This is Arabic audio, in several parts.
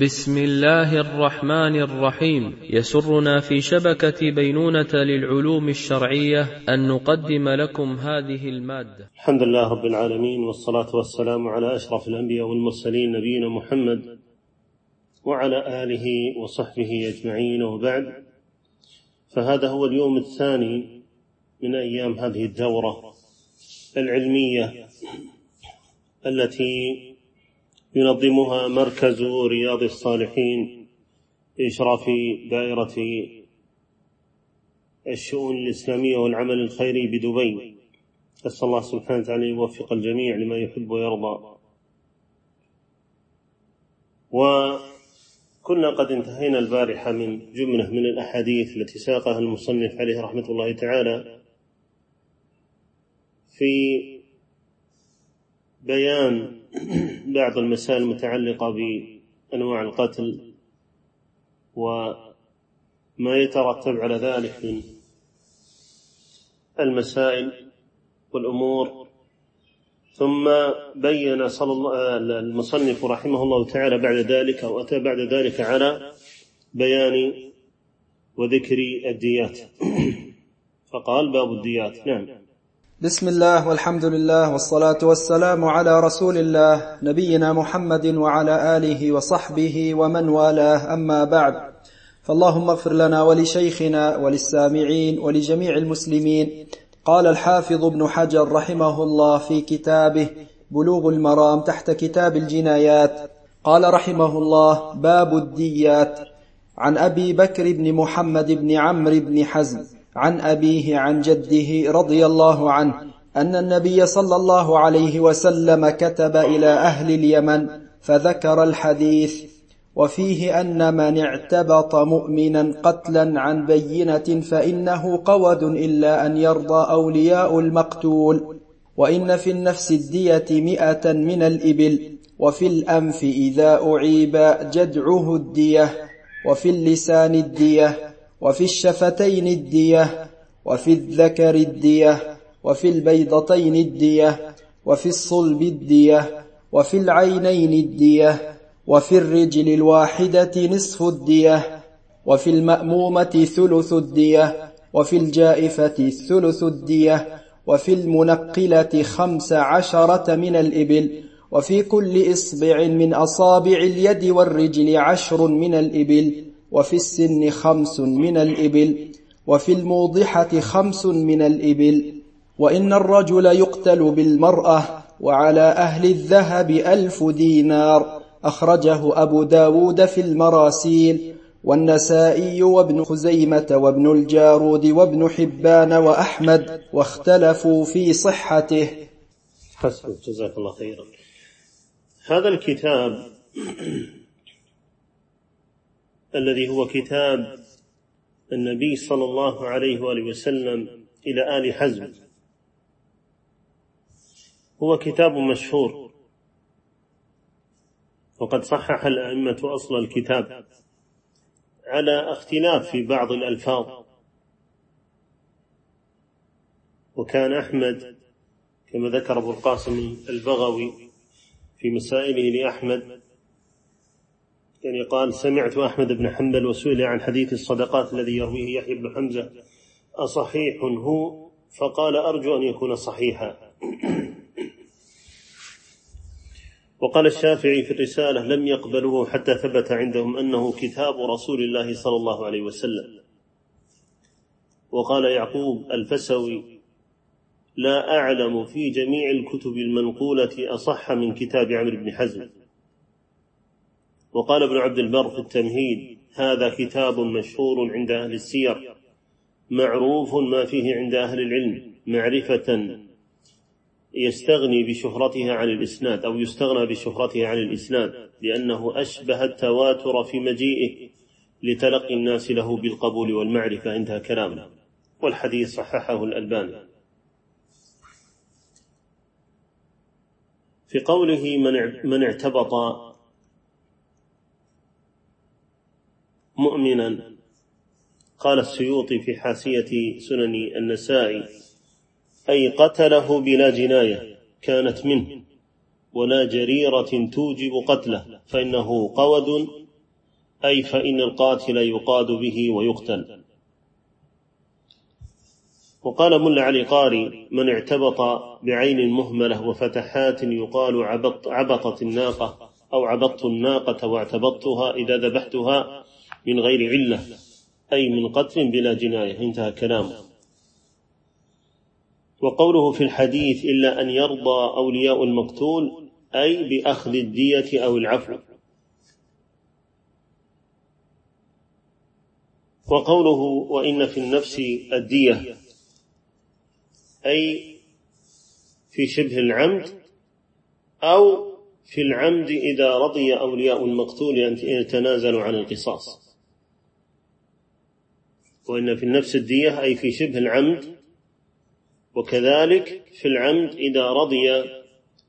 بسم الله الرحمن الرحيم. يسرنا في شبكة بينونة للعلوم الشرعية أن نقدم لكم هذه المادة. الحمد لله رب العالمين والصلاة والسلام على أشرف الأنبياء والمرسلين نبينا محمد وعلى آله وصحبه أجمعين وبعد. فهذا هو اليوم الثاني من أيام هذه الدورة العلمية التي ينظمها مركز رياض الصالحين بإشراف دائرة الشؤون الإسلامية والعمل الخيري بدبي. أسأل الله سبحانه وتعالى يوفق الجميع لما يحب ويرضى. وكنا قد انتهينا البارحة من جملة من الأحاديث التي ساقها المصنف عليه رحمة الله تعالى في بيان بعض المسائل المتعلقة بأنواع القتل وما يترتب على ذلك من المسائل والأمور. ثم بين صلى الله المصنف رحمه الله تعالى بعد ذلك أو أتى بعد ذلك على بيان وذكر الديات. فقال باب الديات. نعم. بسم الله والحمد لله والصلاة والسلام على رسول الله نبينا محمد وعلى آله وصحبه ومن والاه أما بعد فاللهم اغفر لنا ولشيخنا وللسامعين ولجميع المسلمين قال الحافظ ابن حجر رحمه الله في كتابه بلوغ المرام تحت كتاب الجنايات قال رحمه الله باب الديات عن أبي بكر بن محمد بن عمرو بن حزم عن أبيه عن جده رضي الله عنه أن النبي صلى الله عليه وسلم كتب إلى أهل اليمن فذكر الحديث وفيه أن من اعتبط مؤمنا قتلا عن بينة فإنه قود إلا أن يرضى أولياء المقتول وإن في النفس الدية مئة من الإبل وفي الأنف إذا أعيب جدعه الدية وفي اللسان الدية وفي الشفتين الدية وفي الذكر الدية وفي البيضتين الدية وفي الصلب الدية وفي العينين الدية وفي الرجل الواحدة نصف الدية وفي المأمومة ثلث الدية وفي الجائفة ثلث الدية وفي المنقلة خمس عشرة من الإبل وفي كل إصبع من أصابع اليد والرجل عشر من الإبل. وفي السن خمس من الإبل وفي الموضحة خمس من الإبل. وإن الرجل يقتل بالمرأة وعلى أهل الذهب ألف دينار. أخرجه أبو داود في المراسيل. والنسائي وابن خزيمة وابن الجارود وابن حبان وأحمد واختلفوا في صحته. حسن جزاك الله خيرا. هذا الكتاب الذي هو كتاب النبي صلى الله عليه وآله وسلم إلى آل حزم. هو كتاب مشهور. وقد صحح الأئمة أصل الكتاب على اختلاف في بعض الألفاظ. وكان أحمد كما ذكر أبو القاسم البغوي في مسائله لأحمد يعني قال سمعت أحمد بن حنبل وسئل عن حديث الصدقات الذي يرويه يحيى بن حمزة. أصحيح هو? فقال أرجو أن يكون صحيحا. وقال الشافعي في الرسالة لم يقبلوه حتى ثبت عندهم أنه كتاب رسول الله صلى الله عليه وسلم. وقال يعقوب الفسوي لا أعلم في جميع الكتب المنقولة أصح من كتاب عمرو بن حزم. وقال ابن عبد البر في التمهيد هذا كتاب مشهور عند أهل السير معروف ما فيه عند أهل العلم معرفة يستغني بشهرتها عن الإسناد أو يستغنى بشهرتها عن الإسناد لأنه أشبه التواتر في مجيئه لتلقي الناس له بالقبول والمعرفة عندها كلامنا والحديث صححه الألباني. في قوله من اعتبط مؤمنا. قال السيوطي في حاشية سنن النسائي أي قتله بلا جناية كانت منه ولا جريرة توجب قتله فإنه قود أي فإن القاتل يقاد به ويقتل. وقال ملا علي قاري من اعتبط بعين مهملة وفتحات يقال عبط عبطت الناقة أو عبطت الناقة واعتبطتها إذا ذبحتها من غير علة أي من قتل بلا جناية. انتهى كلامه وقوله في الحديث إلا أن يرضى أولياء المقتول أي بأخذ الدية أو العفو. وقوله وإن في النفس الدية أي في شبه العمد أو في العمد إذا رضي أولياء المقتول أن يتنازلوا عن القصاص. وإن في النفس الدية أي في شبه العمد وكذلك في العمد إذا رضي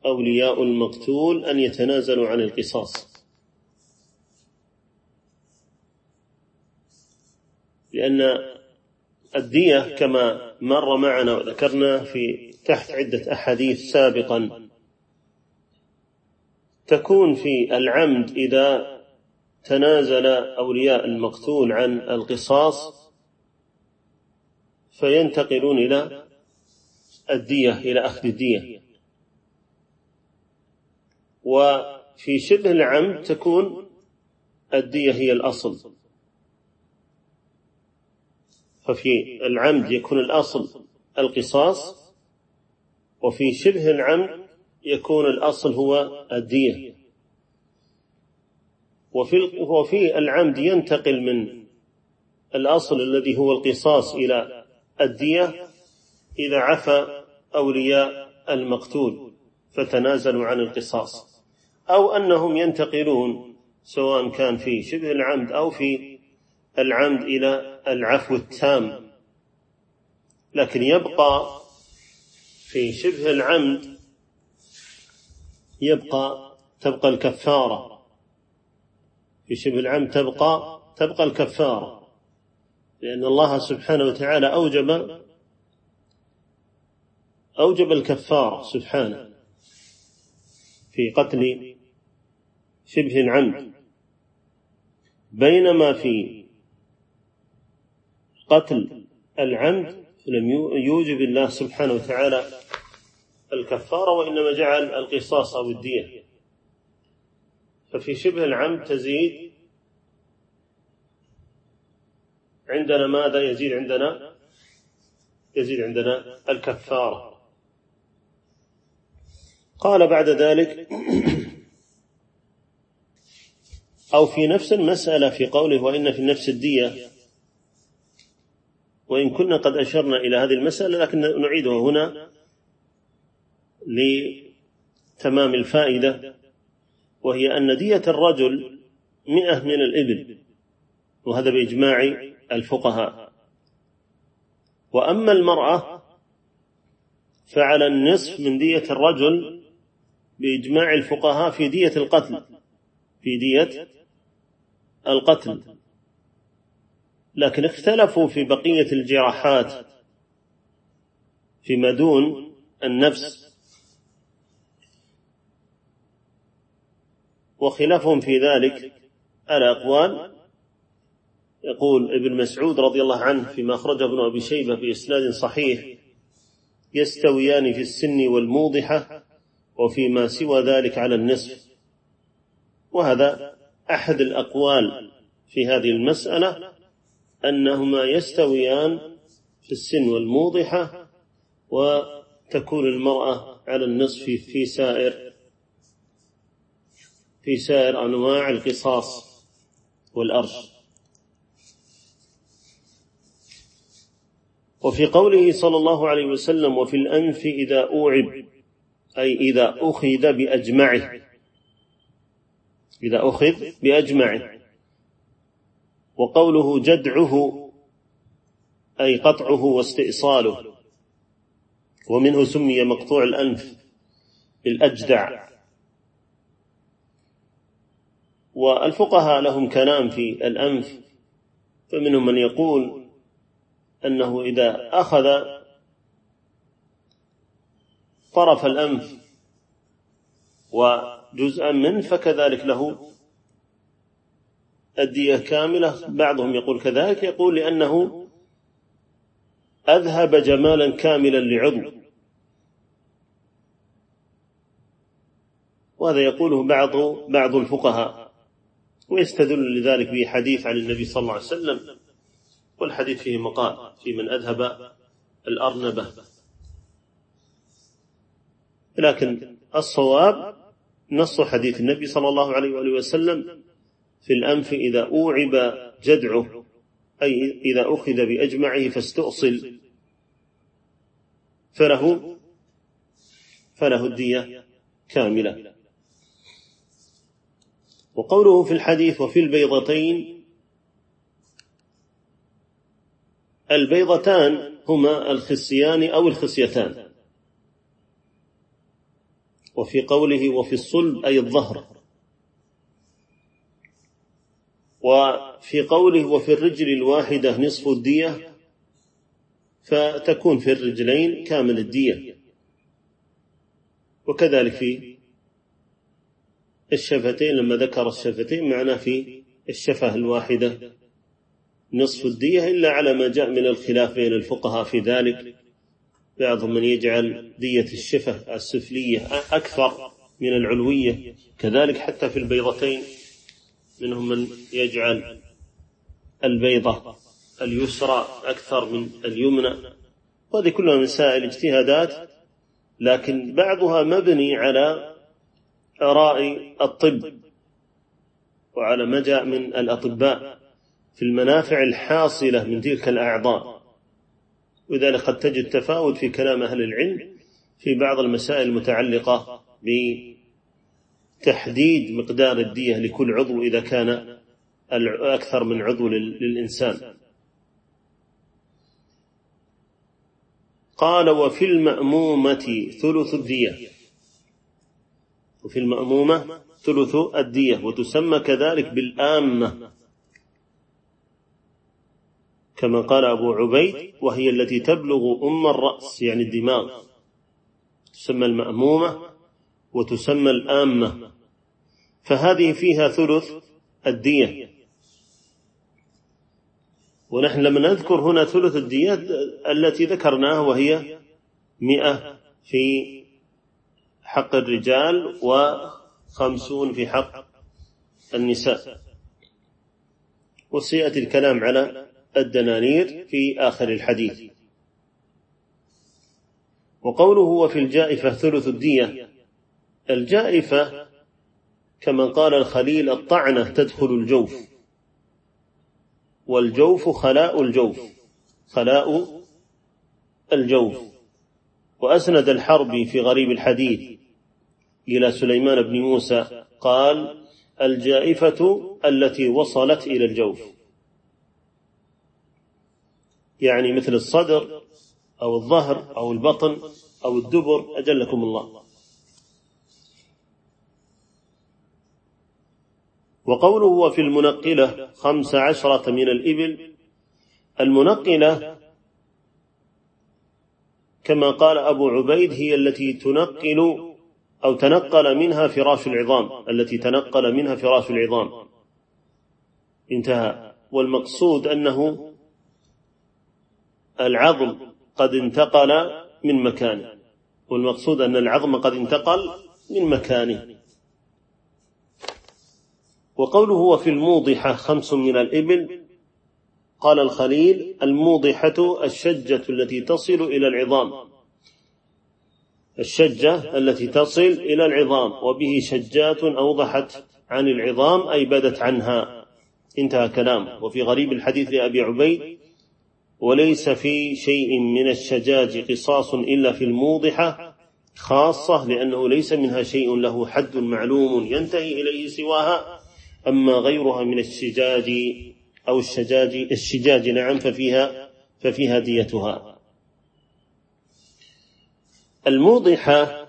أولياء المقتول أن يتنازلوا عن القصاص. لأن الدية كما مر معنا وذكرنا في تحت عدة أحاديث سابقا تكون في العمد إذا تنازل أولياء المقتول عن القصاص فينتقلون إلى الدية إلى أخذ الدية. وفي شبه العمد تكون الدية هي الأصل. ففي العمد يكون الأصل القصاص وفي شبه العمد يكون الأصل هو الدية. وفي وفي العمد ينتقل من الأصل الذي هو القصاص إلى الدية إذا عفى أولياء المقتول فتنازلوا عن القصاص أو أنهم ينتقلون سواء كان في شبه العمد أو في العمد إلى العفو التام. لكن يبقى في شبه العمد يبقى تبقى الكفارة. في شبه العمد تبقى تبقى الكفارة. لأن الله سبحانه وتعالى أوجب أوجب الكفارة سبحانه في قتل شبه العمد بينما في قتل العمد لم يوجب الله سبحانه وتعالى الكفارة وإنما جعل القصاص أو الدية. ففي شبه العمد تزيد عندنا ماذا يزيد عندنا؟ يزيد عندنا الكفارة قال بعد ذلك أو في نفس المسألة في قوله وإن في النفس الدية. وإن كنا قد أشرنا إلى هذه المسألة لكن نعيدها هنا لتمام الفائدة وهي أن دية الرجل مئة من الإبل وهذا بإجماع الفقهاء. وأما المرأة فعلى النصف من دية الرجل بإجماع الفقهاء في دية القتل في دية القتل. لكن اختلفوا في بقية الجراحات. فيما دون النفس. وخلافهم في ذلك على أقوال يقول ابن مسعود رضي الله عنه فيما أخرجه ابن أبي شيبة بإسناد صحيح يستويان في السن والموضحة وفيما سوى ذلك على النصف. وهذا أحد الأقوال في هذه المسألة أنهما يستويان في السن والموضحة وتكون المرأة على النصف في سائر في سائر أنواع القصاص والأرش. وفي قوله صلى الله عليه وسلم وفي الأنف إذا أوعب أي إذا أخذ بأجمعه. إذا أخذ بأجمعه. وقوله جدعه أي قطعه واستئصاله. ومنه سمي مقطوع الأنف الأجدع. والفقهاء لهم كلام في الأنف فمنهم من يقول أنه إذا أخذ طرف الأنف وجزءا منه فكذلك له الدية كاملة بعضهم يقول كذلك يقول لأنه أذهب جمالا كاملا لعضو. وهذا يقوله بعض بعض الفقهاء ويستدل لذلك بحديث عن النبي صلى الله عليه وسلم. والحديث فيه مقال في من أذهب الأرنبة. لكن الصواب نص حديث النبي صلى الله عليه وآله وسلم في الأنف إذا أوعب جدعه أي إذا أخذ بأجمعه فاستؤصل فله فله الدية كاملة. وقوله في الحديث وفي البيضتين البيضتان هما الخصيان أو الخصيتان. وفي قوله وفي الصلب أي الظهر. وفي قوله وفي الرجل الواحدة نصف الدية فتكون في الرجلين كامل الدية. وكذلك في الشفتين لما ذكر الشفتين معناه في الشفة الواحدة. نصف الدية إلا على ما جاء من الخلاف بين الفقهاء في ذلك. بعضهم من يجعل دية الشفة السفلية أكثر من العلوية كذلك حتى في البيضتين. منهم من يجعل البيضة اليسرى أكثر من اليمنى. وهذه كلها مسائل اجتهادات لكن بعضها مبني على آراء الطب وعلى ما جاء من الأطباء. في المنافع الحاصلة من تلك الأعضاء. ولذلك قد تجد تفاوت في كلام أهل العلم في بعض المسائل المتعلقة بتحديد مقدار الدية لكل عضو إذا كان أكثر من عضو للإنسان. قال وفي المأمومة ثلث الدية. وفي المأمومة ثلث الدية وتسمى كذلك بالآمة. كما قال أبو عبيد وهي التي تبلغ أم الرأس يعني الدماغ. تسمى المأمومة وتسمى الآمة. فهذه فيها ثلث الدية. ونحن لما نذكر هنا ثلث الدية التي ذكرناها وهي مئة في حق الرجال وخمسون في حق النساء. وسيأتي الكلام على الدنانير في آخر الحديث. وقوله هو في الجائفة ثلث الدية. الجائفة كما قال الخليل الطعنة تدخل الجوف. والجوف خلاء الجوف. خلاء الجوف. وأسند الحربي في غريب الحديث إلى سليمان بن موسى قال الجائفة التي وصلت إلى الجوف. يعني مثل الصدر أو الظهر أو البطن أو الدبر أجلكم الله. وقوله وفي المنقلة خمس عشرة من الإبل. المنقلة كما قال أبو عبيد هي التي تنقل أو تنقل منها فراش العظام التي تنقل منها فراش العظام. انتهى. والمقصود أنه العظم قد انتقل من مكانه والمقصود أن العظم قد انتقل من مكانه. وقوله هو في الموضحة خمس من الإبل قال الخليل الموضحة الشجة التي تصل إلى العظام. الشجة التي تصل إلى العظام وبه شجات أوضحت عن العظام أي بدت عنها. انتهى كلام وفي غريب الحديث لأبي عبيد وليس في شيء من الشجاج قصاص إلا في الموضحة خاصة لأنه ليس منها شيء له حد معلوم ينتهي إليه سواها. أما غيرها من الشجاج أو الشجاج الشجاج نعم ففيها ففيها ديتها. الموضحة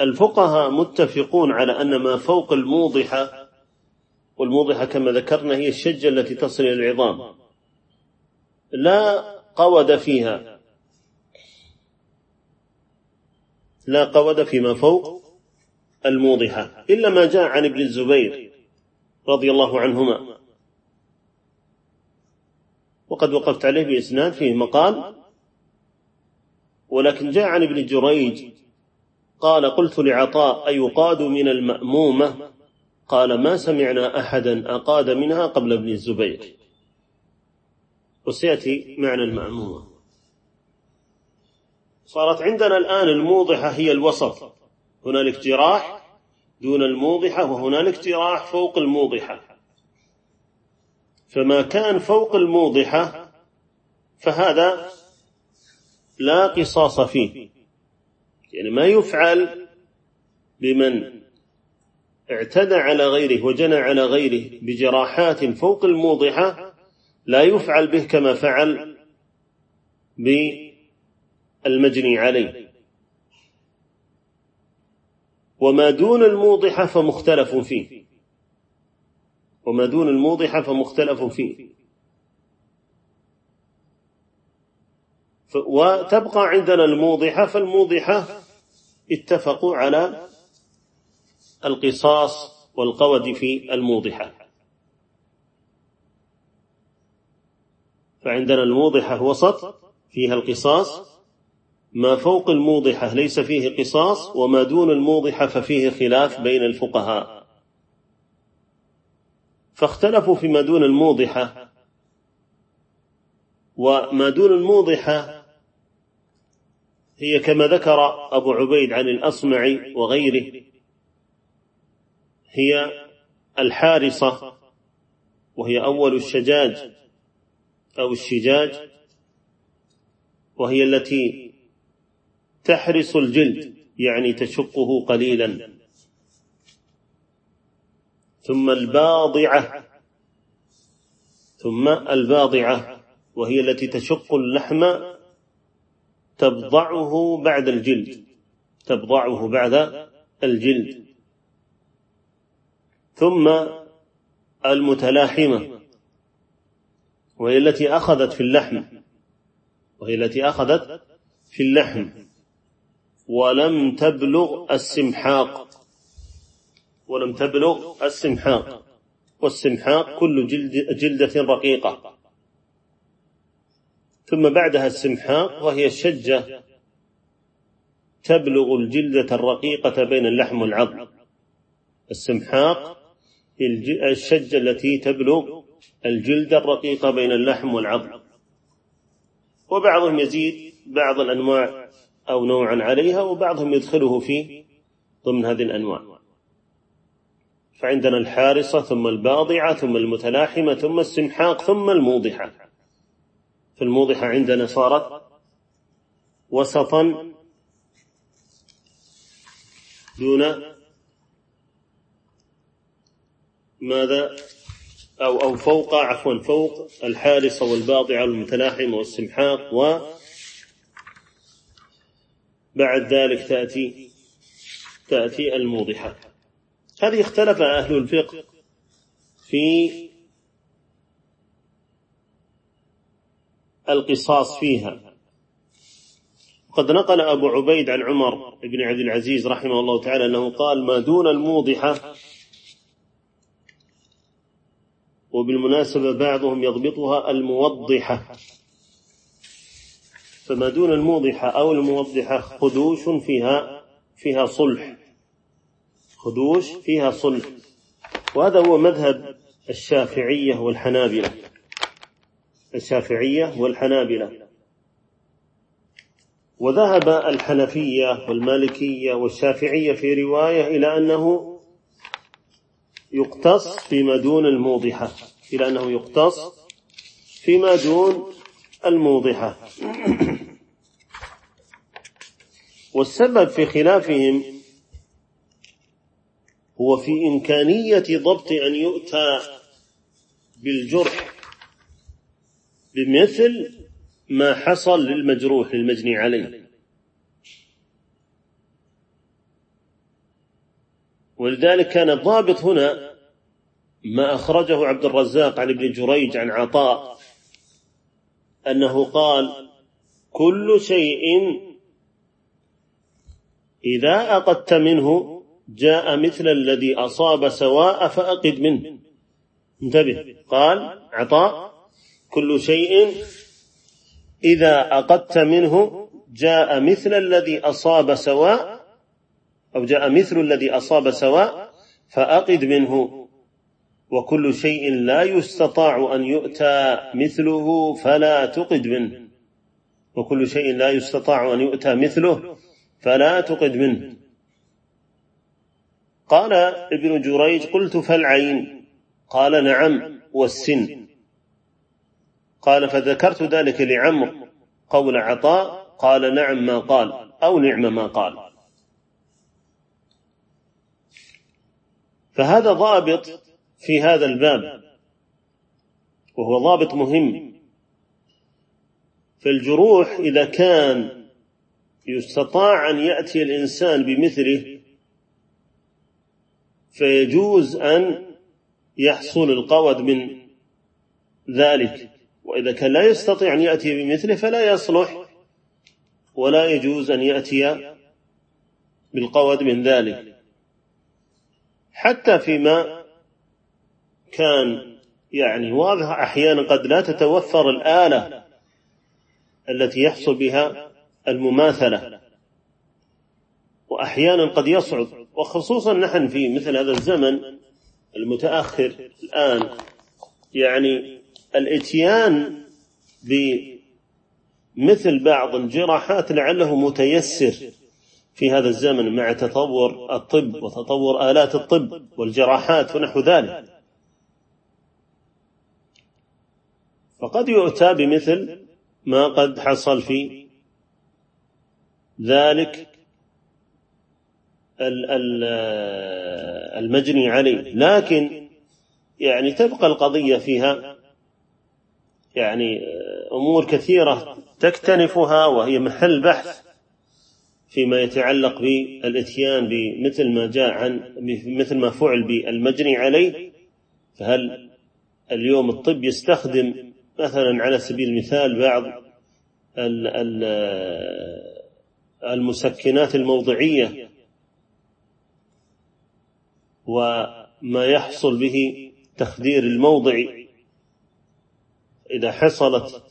الفقهاء متفقون على أن ما فوق الموضحة والموضحة كما ذكرنا هي الشجة التي تصل إلى العظام. لا قود فيها. لا قود فيما فوق الموضحة. إلا ما جاء عن ابن الزبير رضي الله عنهما. وقد وقفت عليه بإسناد فيه مقال. ولكن جاء عن ابن جريج قال قلت لعطاء أيقاد من المأمومة قال ما سمعنا أحدا أقاد منها قبل ابن الزبير. وسيأتي معنى المأمومة. صارت عندنا الآن الموضحة هي الوسط. هنالك جراح دون الموضحة وهنالك جراح فوق الموضحة. فما كان فوق الموضحة فهذا لا قصاص فيه. يعني ما يفعل بمن اعتدى على غيره وجنى على غيره بجراحات فوق الموضحة لا يفعل به كما فعل بالمجني عليه. وما دون الموضحة فمختلف فيه. وما دون الموضحة فمختلف فيه. وتبقى عندنا الموضحة فالموضحة اتفقوا على القصاص والقود في الموضحة. فعندنا الموضحة وسط فيها القصاص ما فوق الموضحة ليس فيه قصاص وما دون الموضحة ففيه خلاف بين الفقهاء. فاختلفوا فيما دون الموضحة وما دون الموضحة هي كما ذكر أبو عبيد عن الأصمع وغيره هي الحارصة وهي أول الشجاج أو الشجاج وهي التي تحرس الجلد يعني تشقه قليلا. ثم الباضعة ثم الباضعة وهي التي تشق اللحم تبضعه بعد الجلد تبضعه بعد الجلد. ثم المتلاحمة وهي التي أخذت في اللحم وهي التي أخذت في اللحم ولم تبلغ السمحاق ولم تبلغ السمحاق والسمحاق كل جلد جلدة رقيقة. ثم بعدها السمحاق وهي الشجة تبلغ الجلدة الرقيقة بين اللحم والعظم. السمحاق الشجة التي تبلغ الجلد الرقيقة بين اللحم والعظم. وبعضهم يزيد بعض الأنواع أو نوعا عليها وبعضهم يدخله في ضمن هذه الأنواع. فعندنا الحارصة ثم الباضعة ثم المتلاحمة ثم السمحاق ثم الموضحة. فالموضحة عندنا صارت وسطا دون ماذا؟ أو أو فوق عفوا فوق الحارصة والباضعة والمتلاحمة والسمحاق و بعد ذلك تأتي تأتي الموضحة. هذه اختلف أهل الفقه في القصاص فيها. قد نقل أبو عبيد عن عمر بن عبد العزيز رحمه الله تعالى أنه قال ما دون الموضحة وبالمناسبة بعضهم يضبطها الموضحة. فما دون الموضحة أو الموضحة خدوش فيها فيها صلح. خدوش فيها صلح. وهذا هو مذهب الشافعية والحنابلة. الشافعية والحنابلة. وذهب الحنفية والمالكية والشافعية في رواية إلى أنه يقتص فيما دون الموضحة إلى أنه يقتص فيما دون الموضحة. والسبب في خلافهم هو في إمكانية ضبط أن يؤتى بالجرح بمثل ما حصل للمجروح للمجني عليه. ولذلك كان الضابط هنا ما أخرجه عبد الرزاق عن ابن جريج عن عطاء أنه قال كل شيء إذا أقدت منه جاء مثل الذي أصاب سواء فأقد منه. انتبه. قال عطاء كل شيء إذا أقدت منه جاء مثل الذي أصاب سواء أو جاء مثل الذي أصاب سواء فأقد منه. وكل شيء لا يستطاع أن يؤتى مثله فلا تقد منه. وكل شيء لا يستطاع أن يؤتى مثله فلا تقد منه. قال ابن جريج قلت فالعين. قال نعم والسن. قال فذكرت ذلك لعمر قول عطاء قال نعم ما قال أو نعم ما قال. فهذا ضابط في هذا الباب وهو ضابط مهم. فالجروح إذا كان يستطاع أن يأتي الإنسان بمثله فيجوز أن يحصل القود من ذلك. وإذا كان لا يستطيع أن يأتي بمثله فلا يصلح ولا يجوز أن يأتي بالقود من ذلك. حتى فيما كان يعني واضح أحيانا قد لا تتوفر الآلة التي يحصل بها المماثلة. وأحيانا قد يصعب وخصوصا نحن في مثل هذا الزمن المتأخر الآن. يعني الإتيان بمثل بعض الجراحات لعله متيسر. في هذا الزمن مع تطور الطب وتطور آلات الطب والجراحات ونحو ذلك. فقد يؤتى بمثل ما قد حصل في ذلك المجني عليه لكن يعني تبقى القضية فيها يعني أمور كثيرة تكتنفها وهي محل بحث. فيما يتعلق بالإتيان بمثل ما جاء عن مثل ما فعل بالمجني عليه فهل اليوم الطب يستخدم مثلا على سبيل المثال بعض المسكنات الموضعية وما يحصل به تخدير الموضع إذا حصلت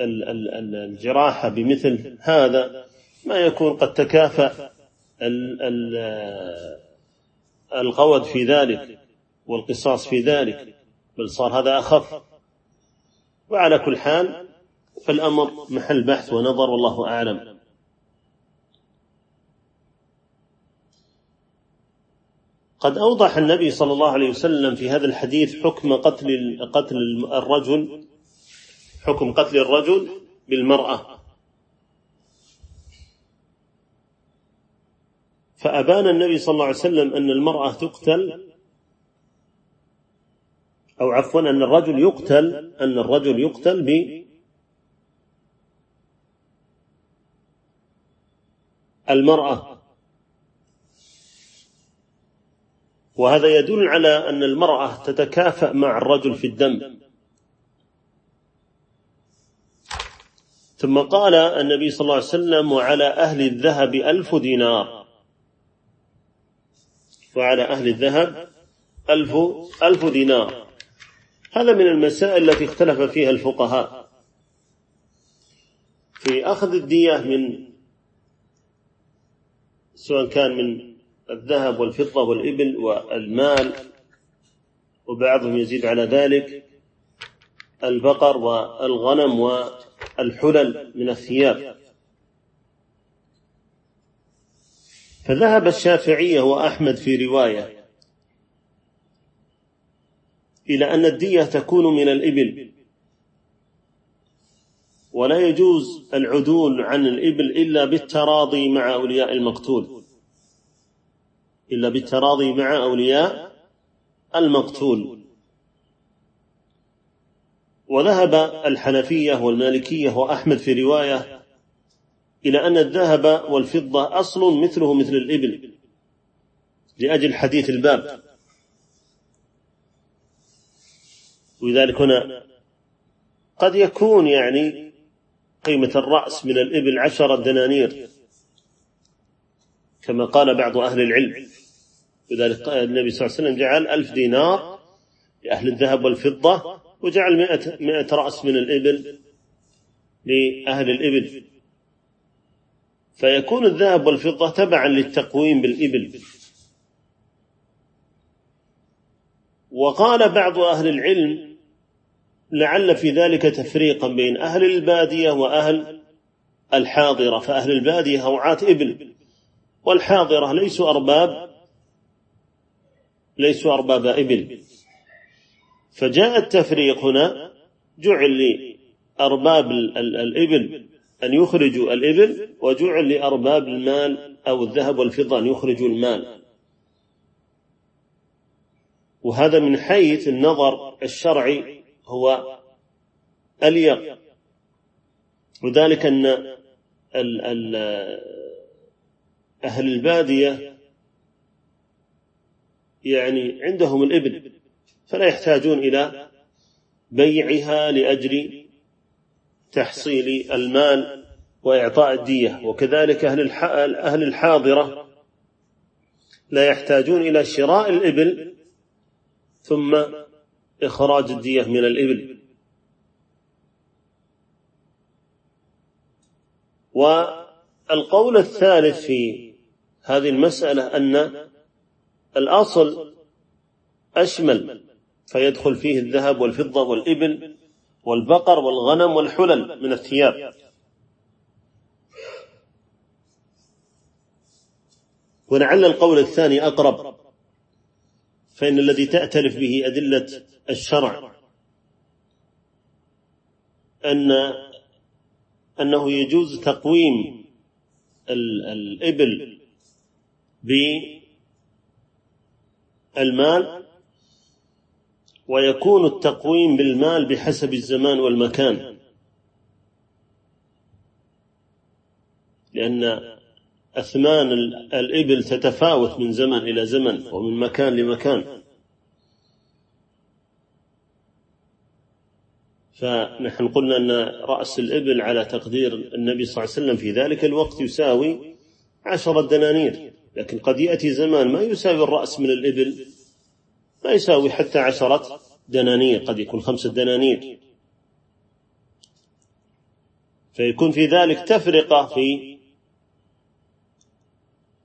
الجراحة بمثل هذا ما يكون قد تكافأ القود في ذلك والقصاص في ذلك بل صار هذا أخف. وعلى كل حال فالأمر محل بحث ونظر والله أعلم. قد أوضح النبي صلى الله عليه وسلم في هذا الحديث حكم قتل قتل الرجل حكم قتل الرجل بالمرأة. فأبان النبي صلى الله عليه وسلم أن المرأة تقتل أو عفوا أن الرجل يقتل أن الرجل يقتل ب المرأة. وهذا يدل على أن المرأة تتكافأ مع الرجل في الدم. ثم قال النبي صلى الله عليه وسلم وعلى أهل الذهب ألف دينار. وعلى أهل الذهب ألف ألف دينار. هذا من المسائل التي اختلف فيها الفقهاء. في أخذ الدية من سواء كان من الذهب والفضة والإبل والمال وبعضهم يزيد على ذلك البقر والغنم والحلل من الثياب. فذهب الشافعية وأحمد في رواية إلى أن الدية تكون من الإبل. ولا يجوز العدول عن الإبل إلا بالتراضي مع أولياء المقتول. إلا بالتراضي مع أولياء المقتول. وذهب الحنفية والمالكية وأحمد في رواية إلى أن الذهب والفضة أصل مثله مثل الإبل لأجل حديث الباب. ولذلك هنا قد يكون يعني قيمة الرأس من الإبل عشرة دنانير كما قال بعض أهل العلم. لذلك النبي صلى الله عليه وسلم جعل ألف دينار لأهل الذهب والفضة وجعل مئة, مئة رأس من الإبل لأهل الإبل. فيكون الذهب والفضة تبعا للتقويم بالإبل. وقال بعض أهل العلم لعل في ذلك تفريقا بين أهل البادية وأهل الحاضرة. فأهل البادية هوعاة إبل والحاضرة ليسوا أرباب ليسوا أرباب إبل. فجاء التفريق هنا جعل لأرباب الإبل. أن يخرجوا الإبل وجعل لأرباب المال أو الذهب والفضة أن يخرجوا المال. وهذا من حيث النظر الشرعي هو أليق. وذلك أن أهل البادية يعني عندهم الإبل فلا يحتاجون إلى بيعها لأجل تحصيل المال وإعطاء الدية. وكذلك أهل أهل الحاضرة لا يحتاجون إلى شراء الإبل ثم إخراج الدية من الإبل. والقول الثالث في هذه المسألة أن الأصل أشمل فيدخل فيه الذهب والفضة والإبل والبقر والغنم والحلل من الثياب. ولعل القول الثاني أقرب فإن الذي تأتلف به أدلة الشرع أن أنه يجوز تقويم الإبل بالمال ويكون التقويم بالمال بحسب الزمان والمكان. لأن أثمان الإبل تتفاوت من زمن إلى زمن ومن مكان لمكان. فنحن قلنا أن رأس الإبل على تقدير النبي صلى الله عليه وسلم في ذلك الوقت يساوي عشرة دنانير. لكن قد يأتي زمان ما يساوي الرأس من الإبل ما يساوي حتى عشرة دنانير قد يكون خمسة دنانير. فيكون في ذلك تفرقة في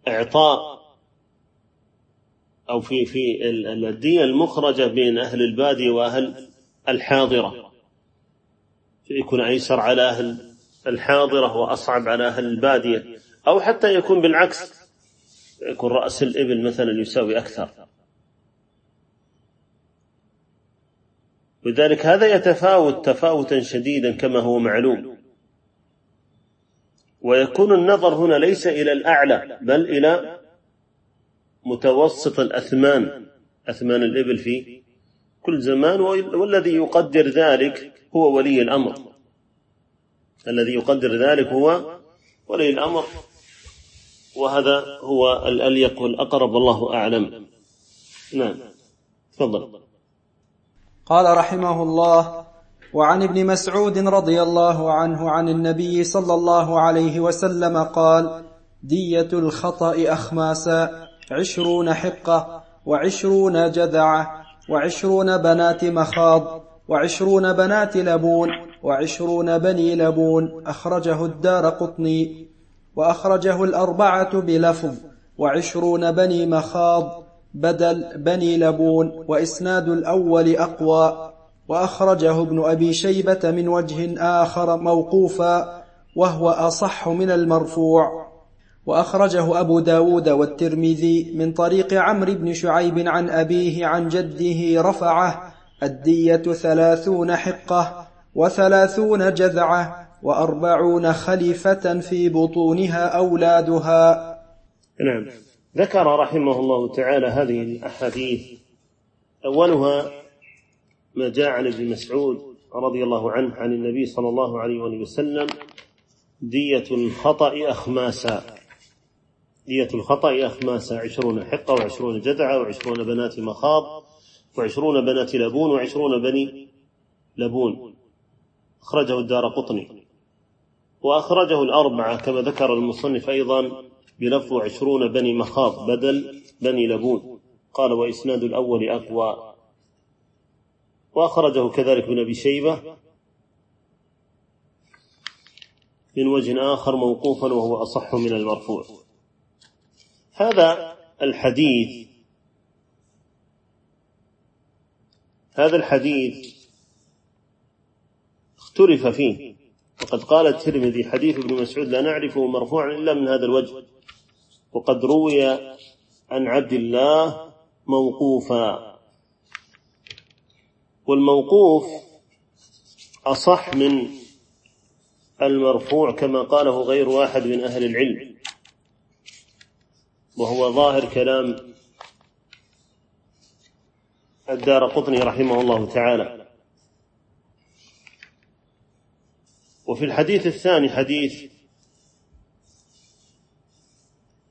إعطاء أو في في الدية المخرجة بين أهل البادية وأهل الحاضرة. فيكون أيسر على أهل الحاضرة وأصعب على أهل البادية. أو حتى يكون بالعكس يكون رأس الإبل مثلا يساوي أكثر. لذلك هذا يتفاوت تفاوتا شديدا كما هو معلوم. ويكون النظر هنا ليس إلى الأعلى بل إلى متوسط الأثمان أثمان الإبل في كل زمان والذي يقدر ذلك هو ولي الأمر. الذي يقدر ذلك هو ولي الأمر. وهذا هو الأليق والأقرب والله أعلم. نعم تفضل. قال رحمه الله وعن ابن مسعود رضي الله عنه عن النبي صلى الله عليه وسلم قال دية الخطأ أخماسا عشرون حقة وعشرون جذعة وعشرون بنات مخاض وعشرون بنات لبون وعشرون بني لبون أخرجه الدار قطني وأخرجه الأربعة بلفظ وعشرون بني مخاض بدل بني لبون وإسناد الأول أقوى. وأخرجه ابن أبي شيبة من وجه آخر موقوفا وهو أصح من المرفوع. وأخرجه أبو داود والترمذي من طريق عمرو بن شعيب عن أبيه عن جده رفعه الدية ثلاثون حقة وثلاثون جذعة وأربعون خليفة في بطونها أولادها. نعم. ذكر رحمه الله تعالى هذه الأحاديث. أولها ما جاء عن ابن مسعود رضي الله عنه عن النبي صلى الله عليه وسلم دية الخطأ أخماسا. دية الخطأ أخماسا عشرون حقة وعشرون جدعة وعشرون بنات مخاض وعشرون بنات لبون وعشرون بني لبون. أخرجه الدار قطني. وأخرجه الأربعة كما ذكر المصنف أيضا بلفظ عشرون بني مخاض بدل بني لبون. قال وإسناد الأول أقوى. وأخرجه كذلك ابن أبي شيبة من وجه آخر موقوفا وهو أصح من المرفوع. هذا الحديث هذا الحديث اختلف فيه. وقد قال الترمذي حديث ابن مسعود لا نعرفه مرفوعا إلا من هذا الوجه. وقد روي عن عبد الله موقوفا. والموقوف أصح من المرفوع كما قاله غير واحد من أهل العلم وهو ظاهر كلام الدار قطني رحمه الله تعالى. وفي الحديث الثاني حديث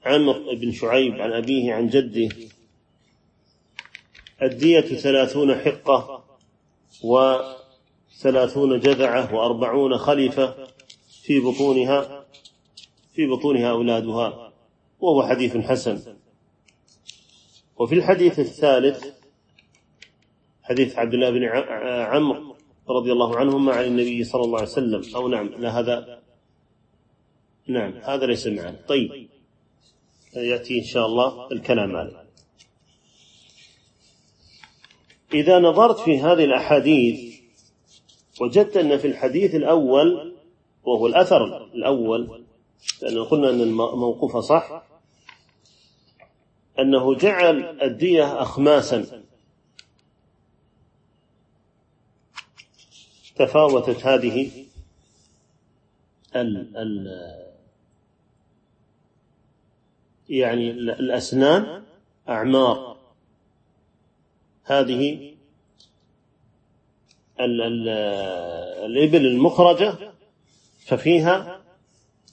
عمرو بن شعيب عن أبيه عن جده. الدية ثلاثون حقة وثلاثون جذعة وأربعون خليفة في بطونها في بطونها أولادها وهو حديث حسن. وفي الحديث الثالث حديث عبد الله بن عمرو رضي الله عنهما عن النبي صلى الله عليه وسلم. أو نعم لا هذا نعم هذا ليس معنا. طيب. يأتي إن شاء الله الكلام عليه. إذا نظرت في هذه الأحاديث وجدت أن في الحديث الأول وهو الأثر الأول لأن قلنا أن الموقوف صح أنه جعل الدية أخماسا. تفاوتت هذه ال ال يعني الأسنان أعمار. هذه ال ال الإبل المخرجة ففيها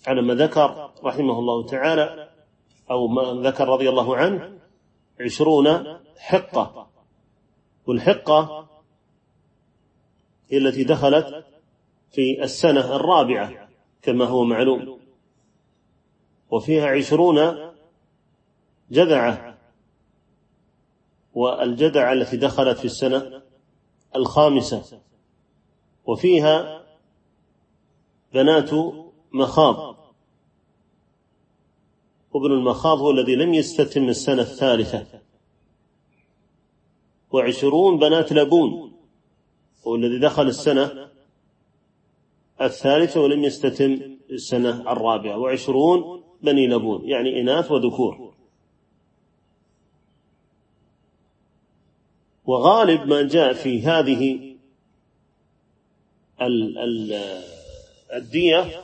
على ما ذكر رحمه الله تعالى أو ما ذكر رضي الله عنه عشرون حقة. والحقة هي التي دخلت في السنة الرابعة كما هو معلوم. وفيها عشرون جذعة والجذعة التي دخلت في السنة الخامسة. وفيها بنات مخاض. وابن المخاض هو الذي لم يستتم السنة الثالثة. وعشرون بنات لبون هو الذي دخل السنة الثالثة ولم يستتم السنة الرابعة. وعشرون بني لبون يعني إناث وذكور وغالب ما جاء في هذه الدية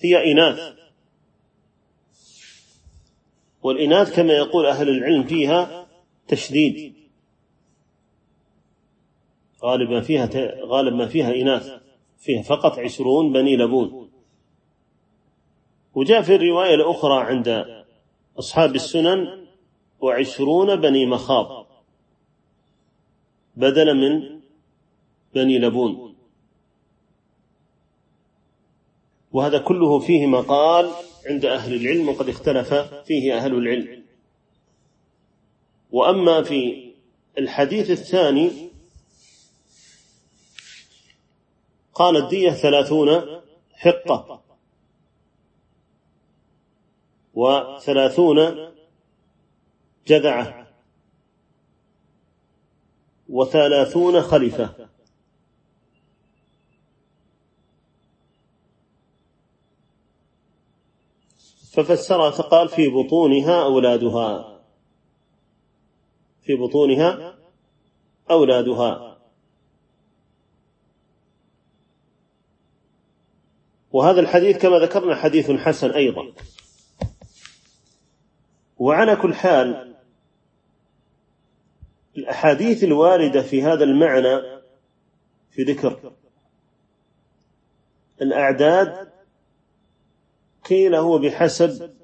هي إناث. والإناث كما يقول أهل العلم فيها تشديد. غالب ما فيها غالب ما فيها إناث. فيها فقط عشرون بني لبون. وجاء في الرواية الأخرى عند أصحاب السنن وعشرون بني مخاض. بدلا من بني لبون. وهذا كله فيه مقال عند أهل العلم وقد اختلف فيه أهل العلم. وأما في الحديث الثاني قال الدية ثلاثون حقة. وثلاثون جذعة. وثلاثون خلفة ففسرها فقال في بطونها أولادها. في بطونها أولادها. وهذا الحديث كما ذكرنا حديث حسن أيضا. وعلى كل حال الأحاديث الواردة في هذا المعنى في ذكر. الأعداد قيل هو بحسب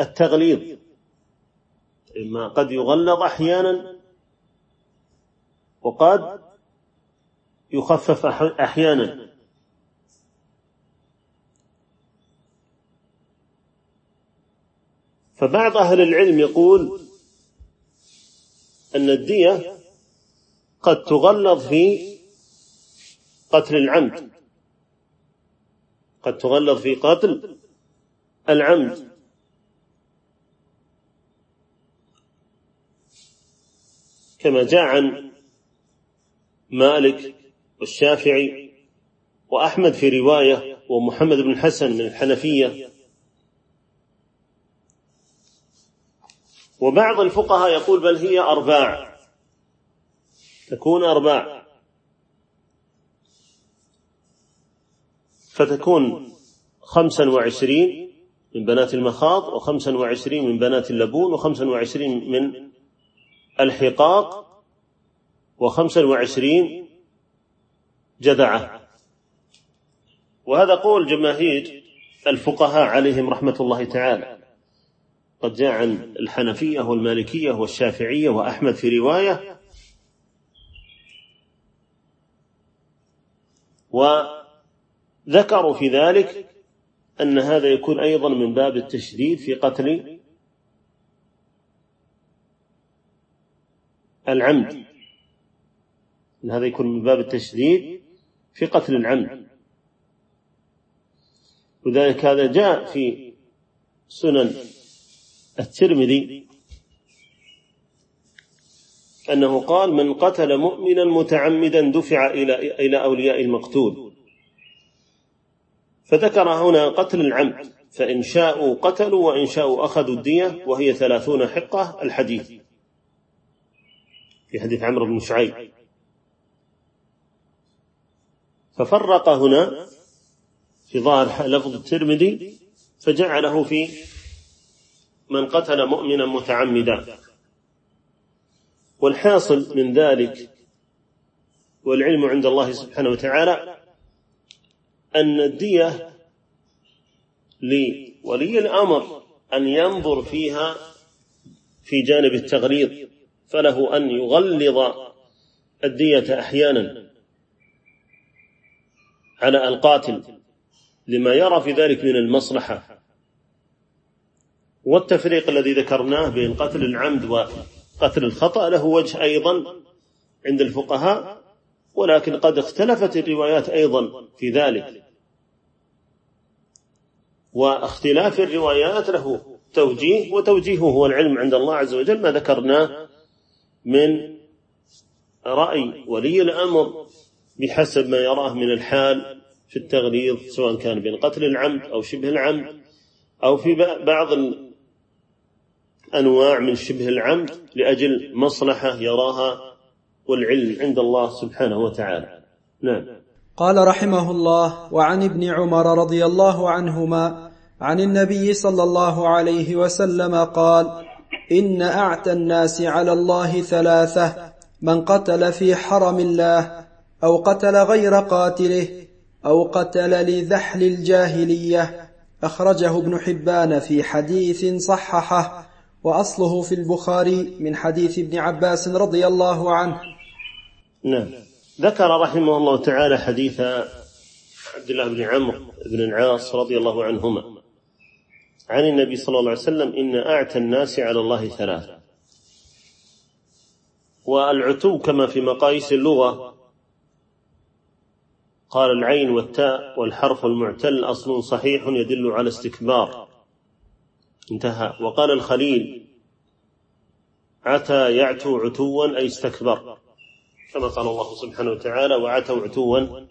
التغليظ إما قد يغلظ أحيانا وقد يخفف أحيانا. فبعض أهل العلم يقول أن الدية قد تغلظ في قتل العمد. قد تغلظ في قتل العمد. كما جاء عن مالك والشافعي وأحمد في رواية ومحمد بن حسن من الحنفية وبعض الفقهاء يقول بل هي أرباع. تكون أرباع. فتكون خمسا وعشرين من بنات المخاض وخمسا وعشرين من بنات اللبون وخمسا وعشرين من الحقاق وخمسا وعشرين جذعة. وهذا قول جماهير الفقهاء عليهم رحمة الله تعالى. قد جاء عن الحنفية والمالكية والشافعية وأحمد في رواية وذكروا في ذلك أن هذا يكون أيضا من باب التشديد في قتل العمد. أن هذا يكون من باب التشديد في قتل العمد. وذلك هذا جاء في سنن الترمذي أنه قال من قتل مؤمنا متعمدا دفع إلى إلى أولياء المقتول. فذكر هنا قتل العمد فإن شاءوا قتلوا وإن شاءوا أخذوا الدية وهي ثلاثون حقة الحديث. في حديث عمرو بن شعيب. ففرق هنا في ظاهر لفظ الترمذي فجعله في من قتل مؤمنا متعمدا. والحاصل من ذلك والعلم عند الله سبحانه وتعالى أن الدية لولي الأمر أن ينظر فيها في جانب التغليظ فله أن يغلظ الدية أحيانا على القاتل لما يرى في ذلك من المصلحة. والتفريق الذي ذكرناه بين قتل العمد وقتل الخطأ له وجه أيضا عند الفقهاء ولكن قد اختلفت الروايات أيضا في ذلك. واختلاف الروايات له توجيه وتوجيهه هو العلم عند الله عز وجل ما ذكرناه من رأي ولي الأمر بحسب ما يراه من الحال في التغليظ سواء كان بين قتل العمد أو شبه العمد أو في بعض أنواع من شبه العمد لأجل مصلحة يراها والعلم عند الله سبحانه وتعالى. نعم. قال رحمه الله وعن ابن عمر رضي الله عنهما عن النبي صلى الله عليه وسلم قال إن أعتى الناس على الله ثلاثة من قتل في حرم الله أو قتل غير قاتله أو قتل لذحل الجاهلية. أخرجه ابن حبان في حديث صححه وأصله في البخاري من حديث ابن عباس رضي الله عنه. نعم. ذكر رحمه الله تعالى حديث عبد الله بن عمرو بن العاص رضي الله عنهما. عن النبي صلى الله عليه وسلم إن أعتى الناس على الله ثلاثة. والعتو كما في مقاييس اللغة قال العين والتاء والحرف المعتل أصل صحيح يدل على استكبار. انتهى. وقال الخليل عتى يعتو عتوا أي استكبر. كما قال الله سبحانه وتعالى وعتوا عتوا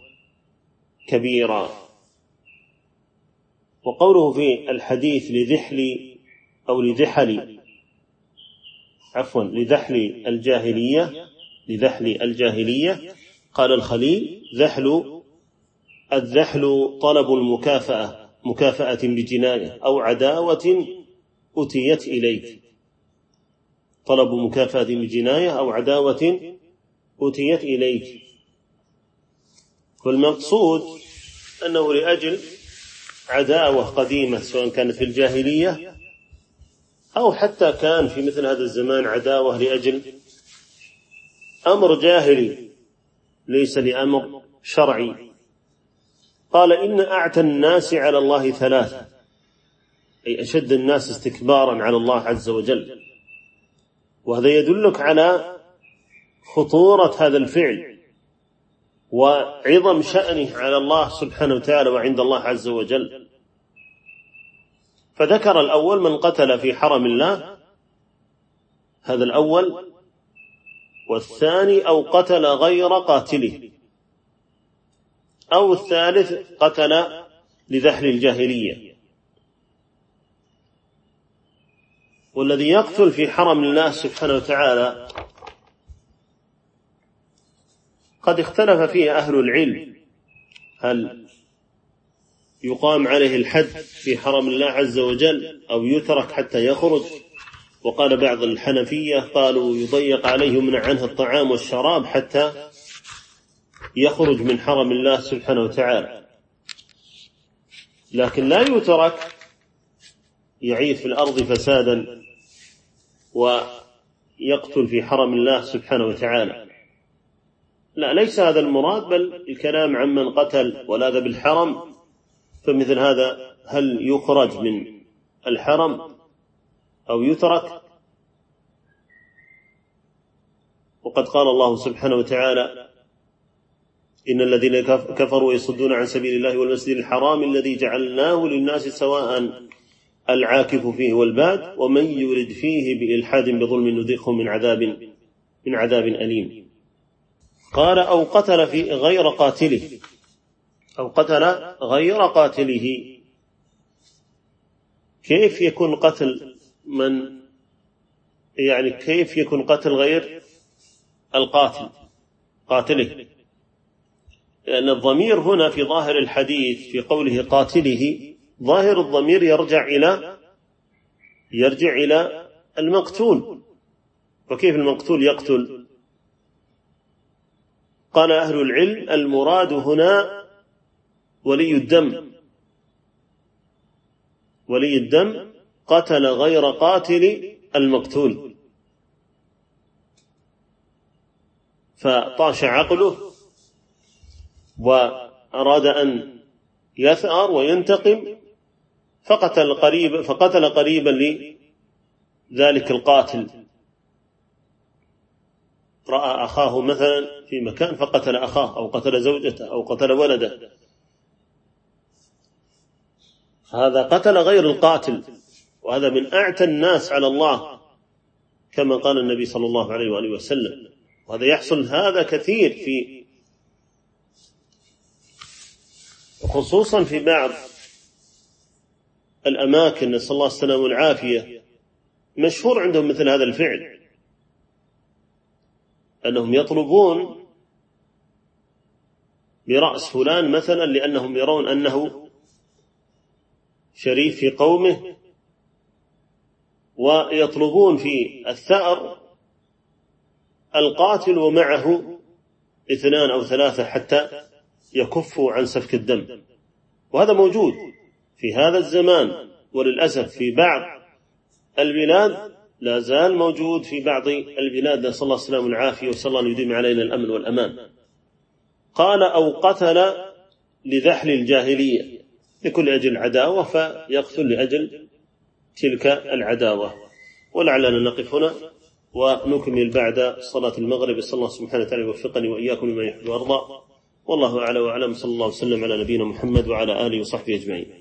كبيرا. وقوله في الحديث لذحل أو لذحل عفوا لذحل الجاهلية لذحل الجاهلية قال الخليل ذحل الذحل طلب المكافأة مكافأة بجناية أو عداوة أتيت إليك. طلب مكافأة بجناية أو عداوة أتيت إليك. والمقصود أنه لأجل عداوة قديمة سواء كانت في الجاهلية أو حتى كان في مثل هذا الزمان عداوة لأجل أمر جاهلي ليس لأمر شرعي. قال إن أعتى الناس على الله ثلاثة. أي أشد الناس استكبارا على الله عز وجل. وهذا يدلك على خطورة هذا الفعل وعظم شأنه على الله سبحانه وتعالى وعند الله عز وجل. فذكر الأول من قتل في حرم الله هذا الأول والثاني أو قتل غير قاتله أو الثالث قتل لذحل الجاهلية. والذي يقتل في حرم الله سبحانه وتعالى قد اختلف فيه أهل العلم. هل يقام عليه الحد في حرم الله عز وجل أو يترك حتى يخرج؟ وقال بعض الحنفية قالوا يضيق عليه من عنه الطعام والشراب حتى يخرج من حرم الله سبحانه وتعالى. لكن لا يترك يعيث في الأرض فسادا. ويقتل في حرم الله سبحانه وتعالى. لا ليس هذا المراد بل الكلام عمن قتل ولاذ بالحرم. فمثل هذا هل يخرج من الحرم أو يترك؟ وقد قال الله سبحانه وتعالى إن الذين كفروا يصدون عن سبيل الله والمسجد الحرام الذي جعلناه للناس سواء. العاكف فيه والباد ومن يرد فيه بإلحاد بظلم نذقه من عذاب من عذاب أليم. قال أو قتل في غير قاتله. أو قتل غير قاتله. كيف يكون قتل من يعني كيف يكون قتل غير القاتل قاتله؟ لأن الضمير هنا في ظاهر الحديث في قوله قاتله ظاهر الضمير يرجع إلى يرجع إلى المقتول. وكيف المقتول يقتل؟ قال أهل العلم المراد هنا ولي الدم. ولي الدم قتل غير قاتل المقتول. فطاش عقله وأراد أن يثأر وينتقم. فقتل قريبا فقتل قريبا لذلك القاتل. رأى أخاه مثلا في مكان فقتل أخاه أو قتل زوجته أو قتل ولده. هذا قتل غير القاتل. وهذا من أعتى الناس على الله كما قال النبي صلى الله عليه وآله وسلم. وهذا يحصل هذا كثير في خصوصا في بعض الأماكن نسأل الله السلامة والعافية. مشهور عندهم مثل هذا الفعل. أنهم يطلبون برأس فلان مثلا لأنهم يرون أنه شريف في قومه ويطلبون في الثأر القاتل ومعه اثنان أو ثلاثة حتى يكفوا عن سفك الدم. وهذا موجود. في هذا الزمان وللأسف في بعض البلاد لا زال موجود في بعض البلاد نسأل الله السلامة والعافية وصلى الله يديم علينا الأمن والأمان. قال أو قتل لذحل الجاهلية لكل أجل عداوة فيقتل لأجل تلك العداوة. ولعلنا نقف هنا ونكمل بعد صلاة المغرب. صلى الله سبحانه وتعالى يوفقني وإياكم لما يحب ويرضى. والله أعلى وأعلم. صلى الله وسلم على نبينا محمد وعلى آله وصحبه أجمعين.